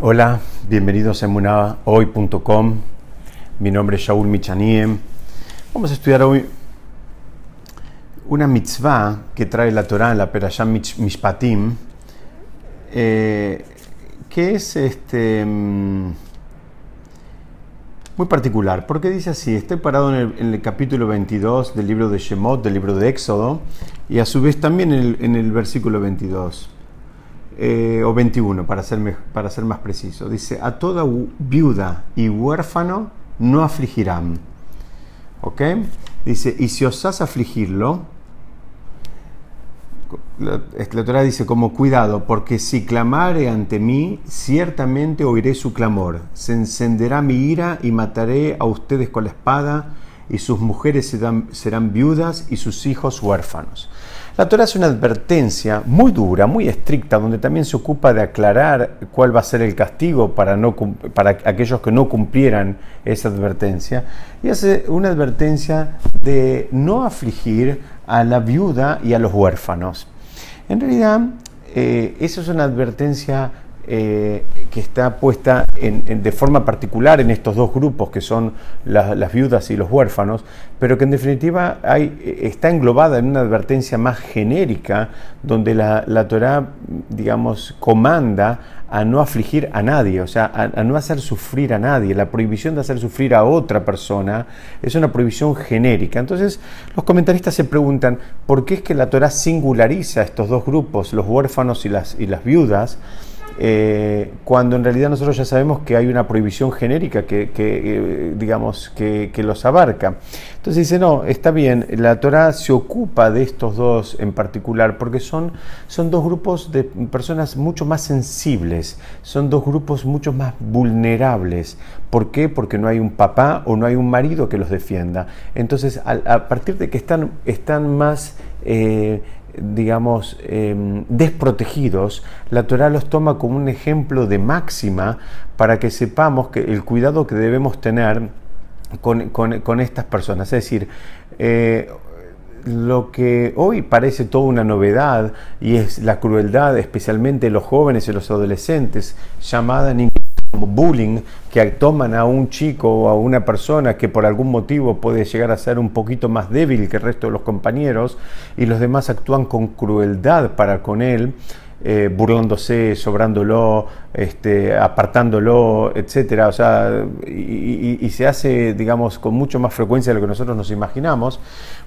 Hola, bienvenidos a emunahoy.com. Mi nombre es Shaul Michaniem. Vamos a estudiar hoy una mitzvah que trae la Torah en la Perashá Mishpatim, eh, que es este, mm, muy particular, porque dice así, estoy parado en el, capítulo 22 del libro de Shemot, del libro de Éxodo, y a su vez también en el, en el versículo 22. Eh, o 21 para ser, para ser más preciso. Dice, a toda viuda y huérfano no afligirán. ¿Ok? Dice, y si osas afligirlo, la escritura dice como cuidado, porque si clamare ante mí, ciertamente oiré su clamor. Se encenderá mi ira y mataré a ustedes con la espada, y sus mujeres serán viudas y sus hijos huérfanos. La Torah es una advertencia muy dura, muy estricta, donde también se ocupa de aclarar cuál va a ser el castigo para, no, para aquellos que no cumplieran esa advertencia. Y hace una advertencia de no afligir a la viuda y a los huérfanos. En realidad, eh, esa es una advertencia eh, que está puesta de forma particular en estos dos grupos, que son las viudas y los huérfanos, pero que en definitiva hay, está englobada en una advertencia más genérica, donde la, la Torah, digamos, comanda a no afligir a nadie, o sea, a, no hacer sufrir a nadie. La prohibición de hacer sufrir a otra persona es una prohibición genérica. Entonces, los comentaristas se preguntan, ¿por qué es que la Torah singulariza estos dos grupos, los huérfanos y las viudas? Eh, cuando en realidad nosotros ya sabemos que hay una prohibición genérica que, eh, digamos, que, los abarca. Entonces dice, no, está bien, la Torah se ocupa de estos dos en particular porque son, son dos grupos de personas mucho más sensibles, son dos grupos mucho más vulnerables. ¿Por qué? Porque no hay un papá o no hay un marido que los defienda. Entonces, a, partir de que están, están más... Eh, digamos, em, desprotegidos, la Torah los toma como un ejemplo de máxima para que sepamos que el cuidado que debemos tener con, estas personas. Es decir, eh, lo que hoy parece toda una novedad y es la crueldad, especialmente los jóvenes y los adolescentes, llamada en como bullying, que toman a un chico o a una persona que por algún motivo puede llegar a ser un poquito más débil que el resto de los compañeros y los demás actúan con crueldad para con él. Eh, burlándose, sobrándolo, este, apartándolo, etcétera, o sea, y, se hace, digamos, con mucho más frecuencia de lo que nosotros nos imaginamos.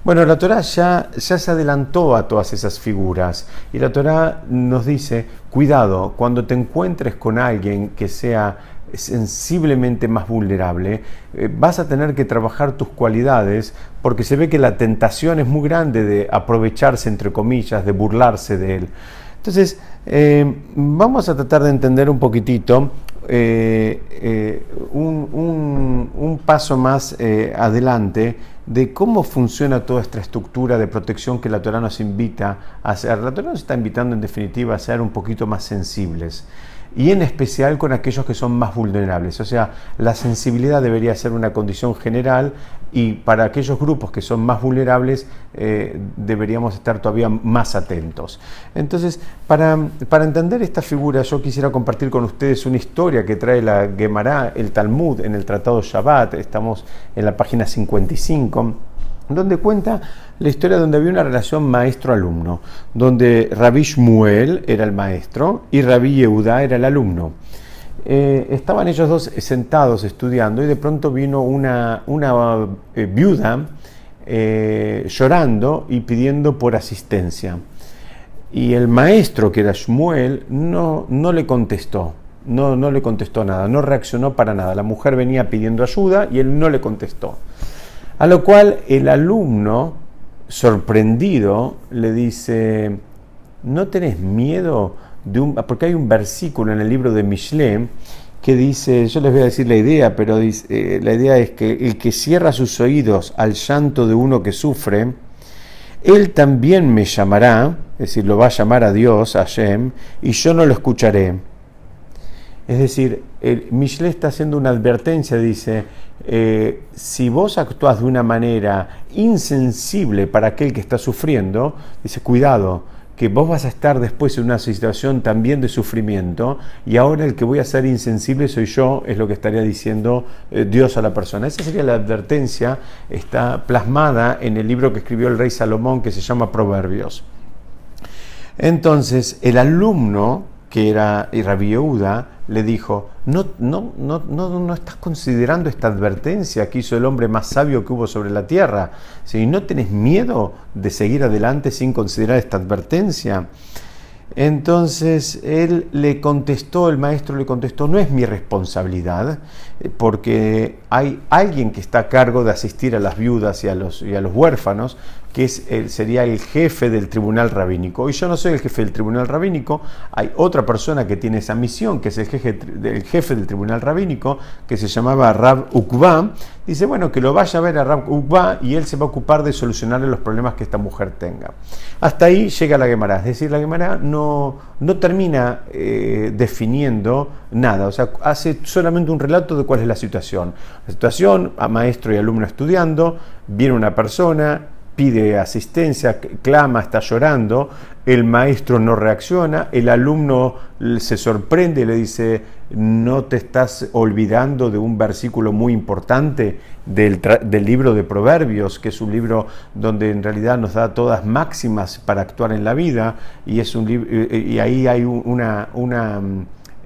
Bueno, la Torah ya, ya se adelantó a todas esas figuras y la Torah nos dice, cuidado, cuando te encuentres con alguien que sea sensiblemente más vulnerable, eh, vas a tener que trabajar tus cualidades porque se ve que la tentación es muy grande de aprovecharse, entre comillas, de burlarse de él. Entonces, eh, vamos a tratar de entender un poquitito eh, eh, un, paso más adelante de cómo funciona toda esta estructura de protección que la Torah nos invita a hacer. La Torah nos está invitando en definitiva a ser un poquito más sensibles y en especial con aquellos que son más vulnerables. O sea, la sensibilidad debería ser una condición general y para aquellos grupos que son más vulnerables eh, deberíamos estar todavía más atentos. Entonces, para, para, entender esta figura, yo quisiera compartir con ustedes una historia que trae la Gemara, el Talmud, en el Tratado Shabbat, estamos en la página 55 donde cuenta la historia donde había una relación maestro-alumno, donde Rabbi Shmuel era el maestro y Rabbi Yehuda era el alumno. Eh, estaban ellos dos sentados estudiando y de pronto vino una, una eh, viuda eh, llorando y pidiendo por asistencia. Y el maestro, que era Shmuel, no, no le contestó. No, no le contestó nada, no reaccionó para nada. La mujer venía pidiendo ayuda y él no le contestó. A lo cual el alumno, sorprendido, le dice, ¿no tenés miedo de un... porque hay un versículo en el libro de Michelet que dice, yo les voy a decir la idea, pero eh, la idea es que el que cierra sus oídos al llanto de uno que sufre, él también me llamará, es decir, lo va a llamar a Dios, a Shem, y yo no lo escucharé. Es decir, el, Michelet está haciendo una advertencia, dice, eh, si vos actuás de una manera insensible para aquel que está sufriendo, dice, cuidado, que vos vas a estar después en una situación también de sufrimiento y ahora el que voy a ser insensible soy yo, es lo que estaría diciendo eh, Dios a la persona. Esa sería la advertencia, está plasmada en el libro que escribió el rey Salomón que se llama Proverbios. Entonces, el alumno, que era Rabbi Yehuda, le dijo, no, no, no, no, estás considerando esta advertencia que hizo el hombre más sabio que hubo sobre la tierra. Si no tenés miedo de seguir adelante sin considerar esta advertencia. Entonces él le contestó, el maestro le contestó, no es mi responsabilidad, eh, porque hay alguien que está a cargo de asistir a las viudas y a los, y a los huérfanos, que es, sería el jefe del tribunal rabínico. Y yo no soy el jefe del tribunal rabínico, hay otra persona que tiene esa misión, que es el jefe, del, jefe del tribunal rabínico, que se llamaba Rab Ukba. Dice, bueno, que lo vaya a ver a Rab Ukba y él se va a ocupar de solucionarle los problemas que esta mujer tenga. Hasta ahí llega la Gemara, es decir, la Gemara no, no termina eh, definiendo nada, o sea, hace solamente un relato de cuál es la situación. La situación, a maestro y alumno estudiando, viene una persona, pide asistencia, clama, está llorando, el maestro no reacciona, el alumno se sorprende y le dice, no te estás olvidando de un versículo muy importante del, libro de Proverbios, que es un libro donde en realidad nos da todas máximas para actuar en la vida, y, es un, y ahí hay una, una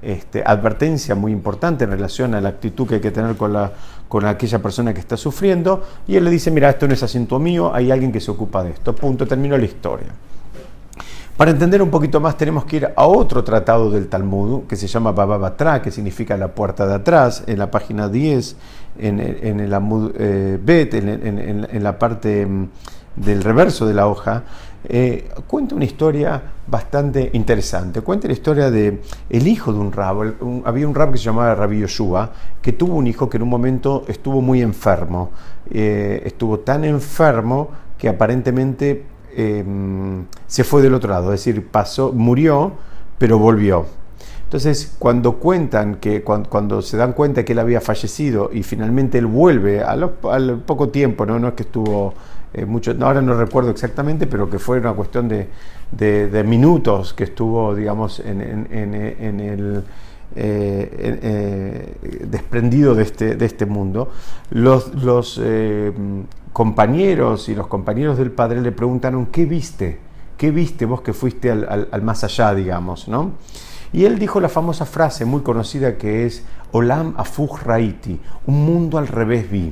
este, advertencia muy importante en relación a la actitud que hay que tener con, la, con aquella persona que está sufriendo. Y él le dice, mira, esto no es asunto mío, hay alguien que se ocupa de esto. Punto, terminó la historia. Para entender un poquito más tenemos que ir a otro tratado del Talmud que se llama Baba Batra, que significa la puerta de atrás, en la página 10, en, en el Amud eh, Bet, en, en, la parte mm, del reverso de la hoja, eh, cuenta una historia bastante interesante. Cuenta la historia de el hijo de un rab. había un rab que se llamaba Rabbi Yoshua, que tuvo un hijo que en un momento estuvo muy enfermo. Eh, estuvo tan enfermo que aparentemente em, se fue del otro lado, es decir, pasó, murió, pero volvió. Entonces, cuando cuentan que cuando, se dan cuenta que él había fallecido y finalmente él vuelve al poco tiempo, no, no es que estuvo eh, mucho, ahora no recuerdo exactamente, pero que fue una cuestión de, minutos que estuvo, digamos, en, el eh, eh, desprendido de este, de este mundo. Los, los compañeros y los compañeros del padre le preguntaron, ¿qué viste? ¿Qué viste vos que fuiste al, al, más allá, digamos? ¿no? Y él dijo la famosa frase muy conocida que es Olam Afuj Raiti, un mundo al revés vi.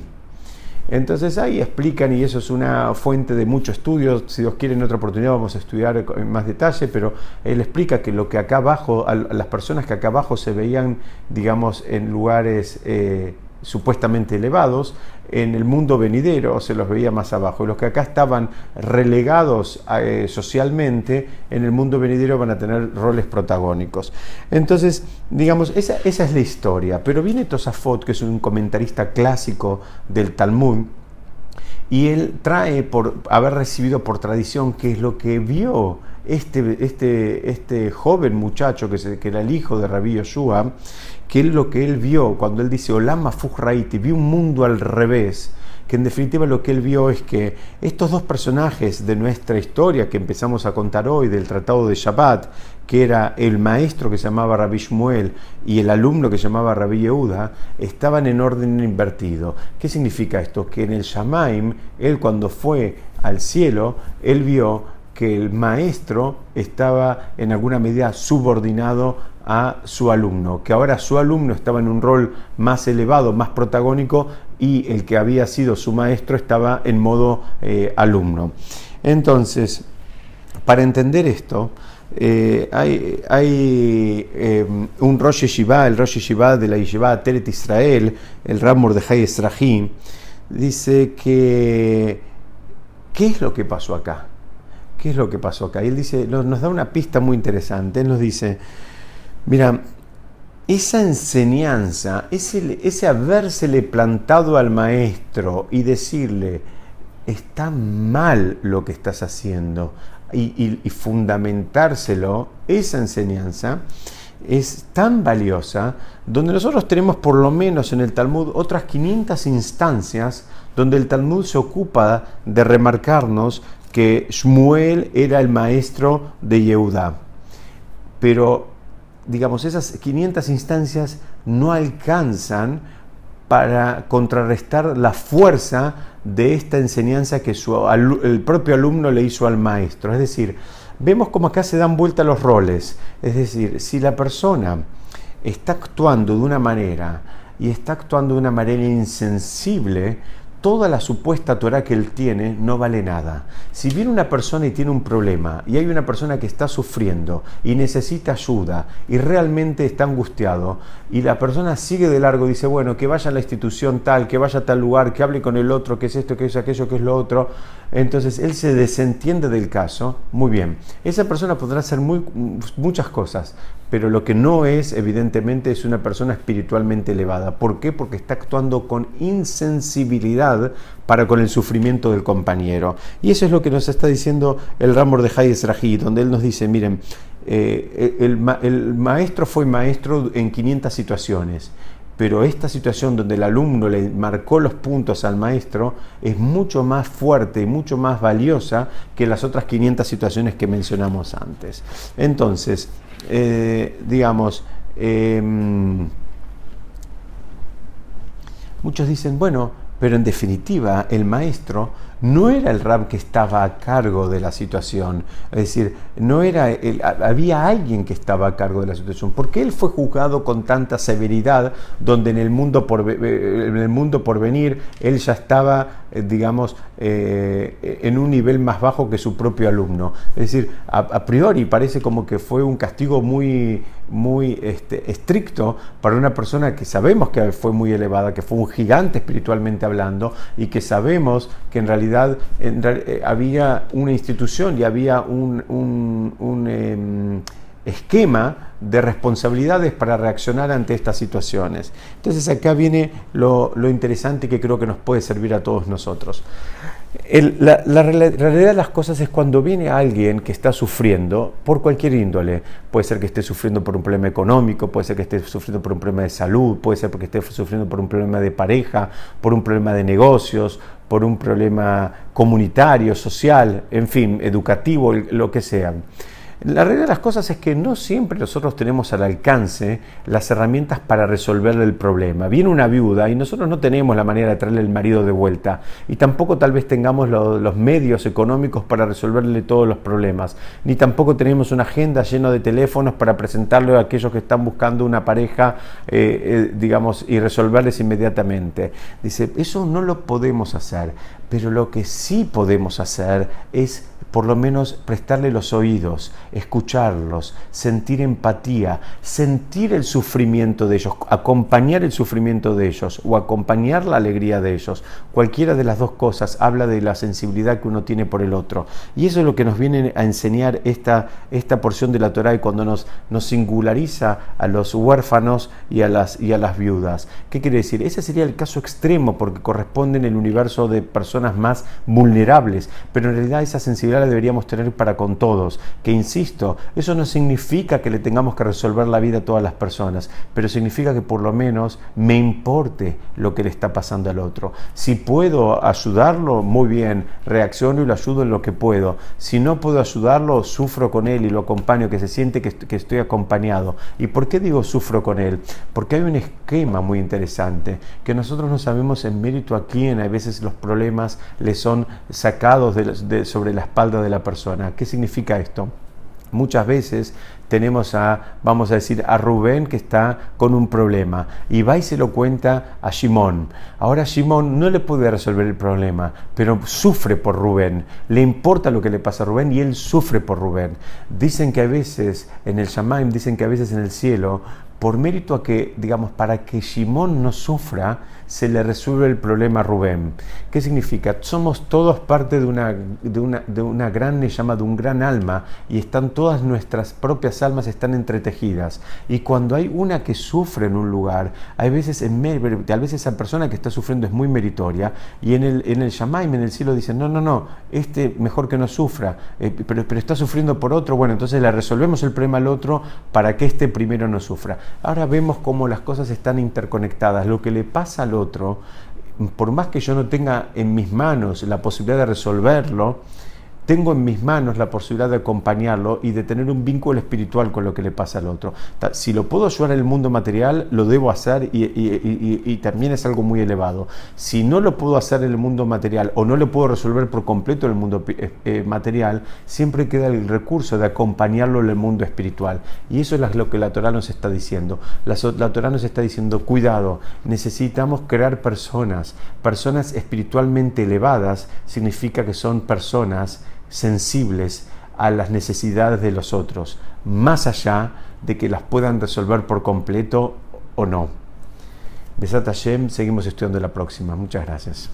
Entonces ahí explican, y eso es una fuente de mucho estudio, si Dios quiere en otra oportunidad vamos a estudiar en más detalle, pero él explica que lo que acá abajo, las personas que acá abajo se veían, digamos, en lugares eh, supuestamente elevados, en el mundo venidero se los veía más abajo. Y los que acá estaban relegados eh, socialmente, en el mundo venidero van a tener roles protagónicos. Entonces, digamos, esa, esa es la historia. Pero viene Tosafot, que es un comentarista clásico del Talmud, y él trae por haber recibido por tradición que es lo que vio este, este, este joven muchacho que, que era el hijo de Rabbi Yoshua, que es lo que él vio cuando él dice Olama Fujraiti, vio un mundo al revés, que en definitiva lo que él vio es que estos dos personajes de nuestra historia que empezamos a contar hoy del Tratado de Shabbat, que era el maestro que se llamaba Rabbi Shmuel y el alumno que se llamaba Rabbi Yehuda, estaban en orden invertido. ¿Qué significa esto? Que en el Shamaim, él cuando fue al cielo, él vio que el maestro estaba en alguna medida subordinado a su alumno, que ahora su alumno estaba en un rol más elevado, más protagónico y el que había sido su maestro estaba en modo eh, alumno. Entonces, para entender esto, eh, hay, eh, un Rosh Yeshiva, el Rosh Yeshiva de la Yeshiva Teret Israel, el Ramor de Hay Esrahim, dice que, ¿qué es lo que pasó acá? ¿Qué es lo que pasó acá? Y él dice, nos da una pista muy interesante. Él nos dice, mira, esa enseñanza, ese, ese habérsele plantado al maestro y decirle, está mal lo que estás haciendo, y, y fundamentárselo, esa enseñanza, es tan valiosa, donde nosotros tenemos por lo menos en el Talmud otras 500 instancias donde el Talmud se ocupa de remarcarnos que Shmuel era el maestro de Yehudá. Pero, digamos, esas 500 instancias no alcanzan para contrarrestar la fuerza de esta enseñanza que el propio alumno le hizo al maestro. Es decir, vemos como acá se dan vuelta los roles. Es decir, si la persona está actuando de una manera y está actuando de una manera insensible, toda la supuesta Torah que él tiene no vale nada. Si viene una persona y tiene un problema y hay una persona que está sufriendo y necesita ayuda y realmente está angustiado y la persona sigue de largo dice, bueno, que vaya a la institución tal, que vaya a tal lugar, que hable con el otro, que es esto, que es aquello, que es lo otro, entonces él se desentiende del caso, muy bien. Esa persona podrá hacer muy, muchas cosas, pero lo que no es, evidentemente, es una persona espiritualmente elevada. ¿Por qué? Porque está actuando con insensibilidad para con el sufrimiento del compañero. Y eso es lo que nos está diciendo el Ramor de Hayes Rají, donde él nos dice, miren, eh, el, el maestro fue maestro en 500 situaciones pero esta situación donde el alumno le marcó los puntos al maestro es mucho más fuerte y mucho más valiosa que las otras 500 situaciones que mencionamos antes. Entonces, eh, digamos, em, muchos dicen, bueno, pero en definitiva el maestro no era el rab que estaba a cargo de la situación, es decir, no era había alguien que estaba a cargo de la situación. ¿Por qué él fue juzgado con tanta severidad donde en el mundo por, en el mundo por venir él ya estaba, eh, digamos, eh, en un nivel más bajo que su propio alumno? Es decir, a, priori parece como que fue un castigo muy, muy este, estricto para una persona que sabemos que fue muy elevada, que fue un gigante espiritualmente hablando y que sabemos que en realidad eh, había una institución y había un, em, esquema de responsabilidades para reaccionar ante estas situaciones. Entonces acá viene lo, interesante que creo que nos puede servir a todos nosotros. la, realidad de las cosas es cuando viene alguien que está sufriendo por cualquier índole, puede ser que esté sufriendo por un problema económico, puede ser que esté sufriendo por un problema de salud, puede ser porque esté sufriendo por un problema de pareja, por un problema de negocios, por un problema comunitario, social, en fin, educativo, lo que sea. La realidad de las cosas es que no siempre nosotros tenemos al alcance las herramientas para resolverle el problema. Viene una viuda y nosotros no tenemos la manera de traerle el marido de vuelta y tampoco tal vez tengamos los medios económicos para resolverle todos los problemas, ni tampoco tenemos una agenda llena de teléfonos para presentarle a aquellos que están buscando una pareja, eh, eh, digamos, y resolverles inmediatamente. Dice, eso no lo podemos hacer, pero lo que sí podemos hacer es por lo menos prestarle los oídos, escucharlos, sentir empatía, sentir el sufrimiento de ellos, acompañar el sufrimiento de ellos o acompañar la alegría de ellos. Cualquiera de las dos cosas habla de la sensibilidad que uno tiene por el otro. Y eso es lo que nos viene a enseñar esta, esta porción de la Torah y cuando nos, nos singulariza a los huérfanos y a, las, y a las viudas. ¿Qué quiere decir? Ese sería el caso extremo porque corresponde en el universo de personas más vulnerables, pero en realidad esa sensibilidad deberíamos tener para con todos. Que insisto, eso no significa que le tengamos que resolver la vida a todas las personas, pero significa que por lo menos me importe lo que le está pasando al otro. Si puedo ayudarlo, muy bien, reacciono y lo ayudo en lo que puedo. Si no puedo ayudarlo, sufro con él y lo acompaño, que se siente que, estoy acompañado. ¿Y por qué digo sufro con él? Porque hay un esquema muy interesante que nosotros no sabemos en mérito a quién a veces los problemas le son sacados sobre la espalda de la persona. ¿Qué significa esto? Muchas veces tenemos a, vamos a decir, a Rubén que está con un problema y va y se lo cuenta a Simón. Ahora Simón no le puede resolver el problema, pero sufre por Rubén. Le importa lo que le pasa a Rubén y él sufre por Rubén. Dicen que a veces en el Shamaim, dicen que a veces en el cielo, por mérito a que, digamos, para que Simón no sufra, se le resuelve el problema a Rubén. ¿Qué significa? Somos todos parte de una, de una, de una gran llama, un gran alma, y están todas nuestras propias almas están entretejidas. Y cuando hay una que sufre en un lugar, hay veces, en, tal vez esa persona que está sufriendo es muy meritoria, y en el, en el Shamaim, en el cielo, dicen, no, no, no, este mejor que no sufra, eh, pero, pero está sufriendo por otro, bueno, entonces le resolvemos el problema al otro para que este primero no sufra. Ahora vemos cómo las cosas están interconectadas. Lo que le pasa al otro, por más que yo no tenga en mis manos la posibilidad de resolverlo, tengo en mis manos la posibilidad de acompañarlo y de tener un vínculo espiritual con lo que le pasa al otro. Si lo puedo ayudar en el mundo material, lo debo hacer y, también es algo muy elevado. Si no lo puedo hacer en el mundo material o no lo puedo resolver por completo en el mundo eh, material, siempre queda el recurso de acompañarlo en el mundo espiritual. Y eso es lo que la Torah nos está diciendo. La, la Torah nos está diciendo, cuidado, necesitamos crear personas, personas espiritualmente elevadas, significa que son personas sensibles a las necesidades de los otros, más allá de que las puedan resolver por completo o no. Besat Hashem, seguimos estudiando la próxima. Muchas gracias.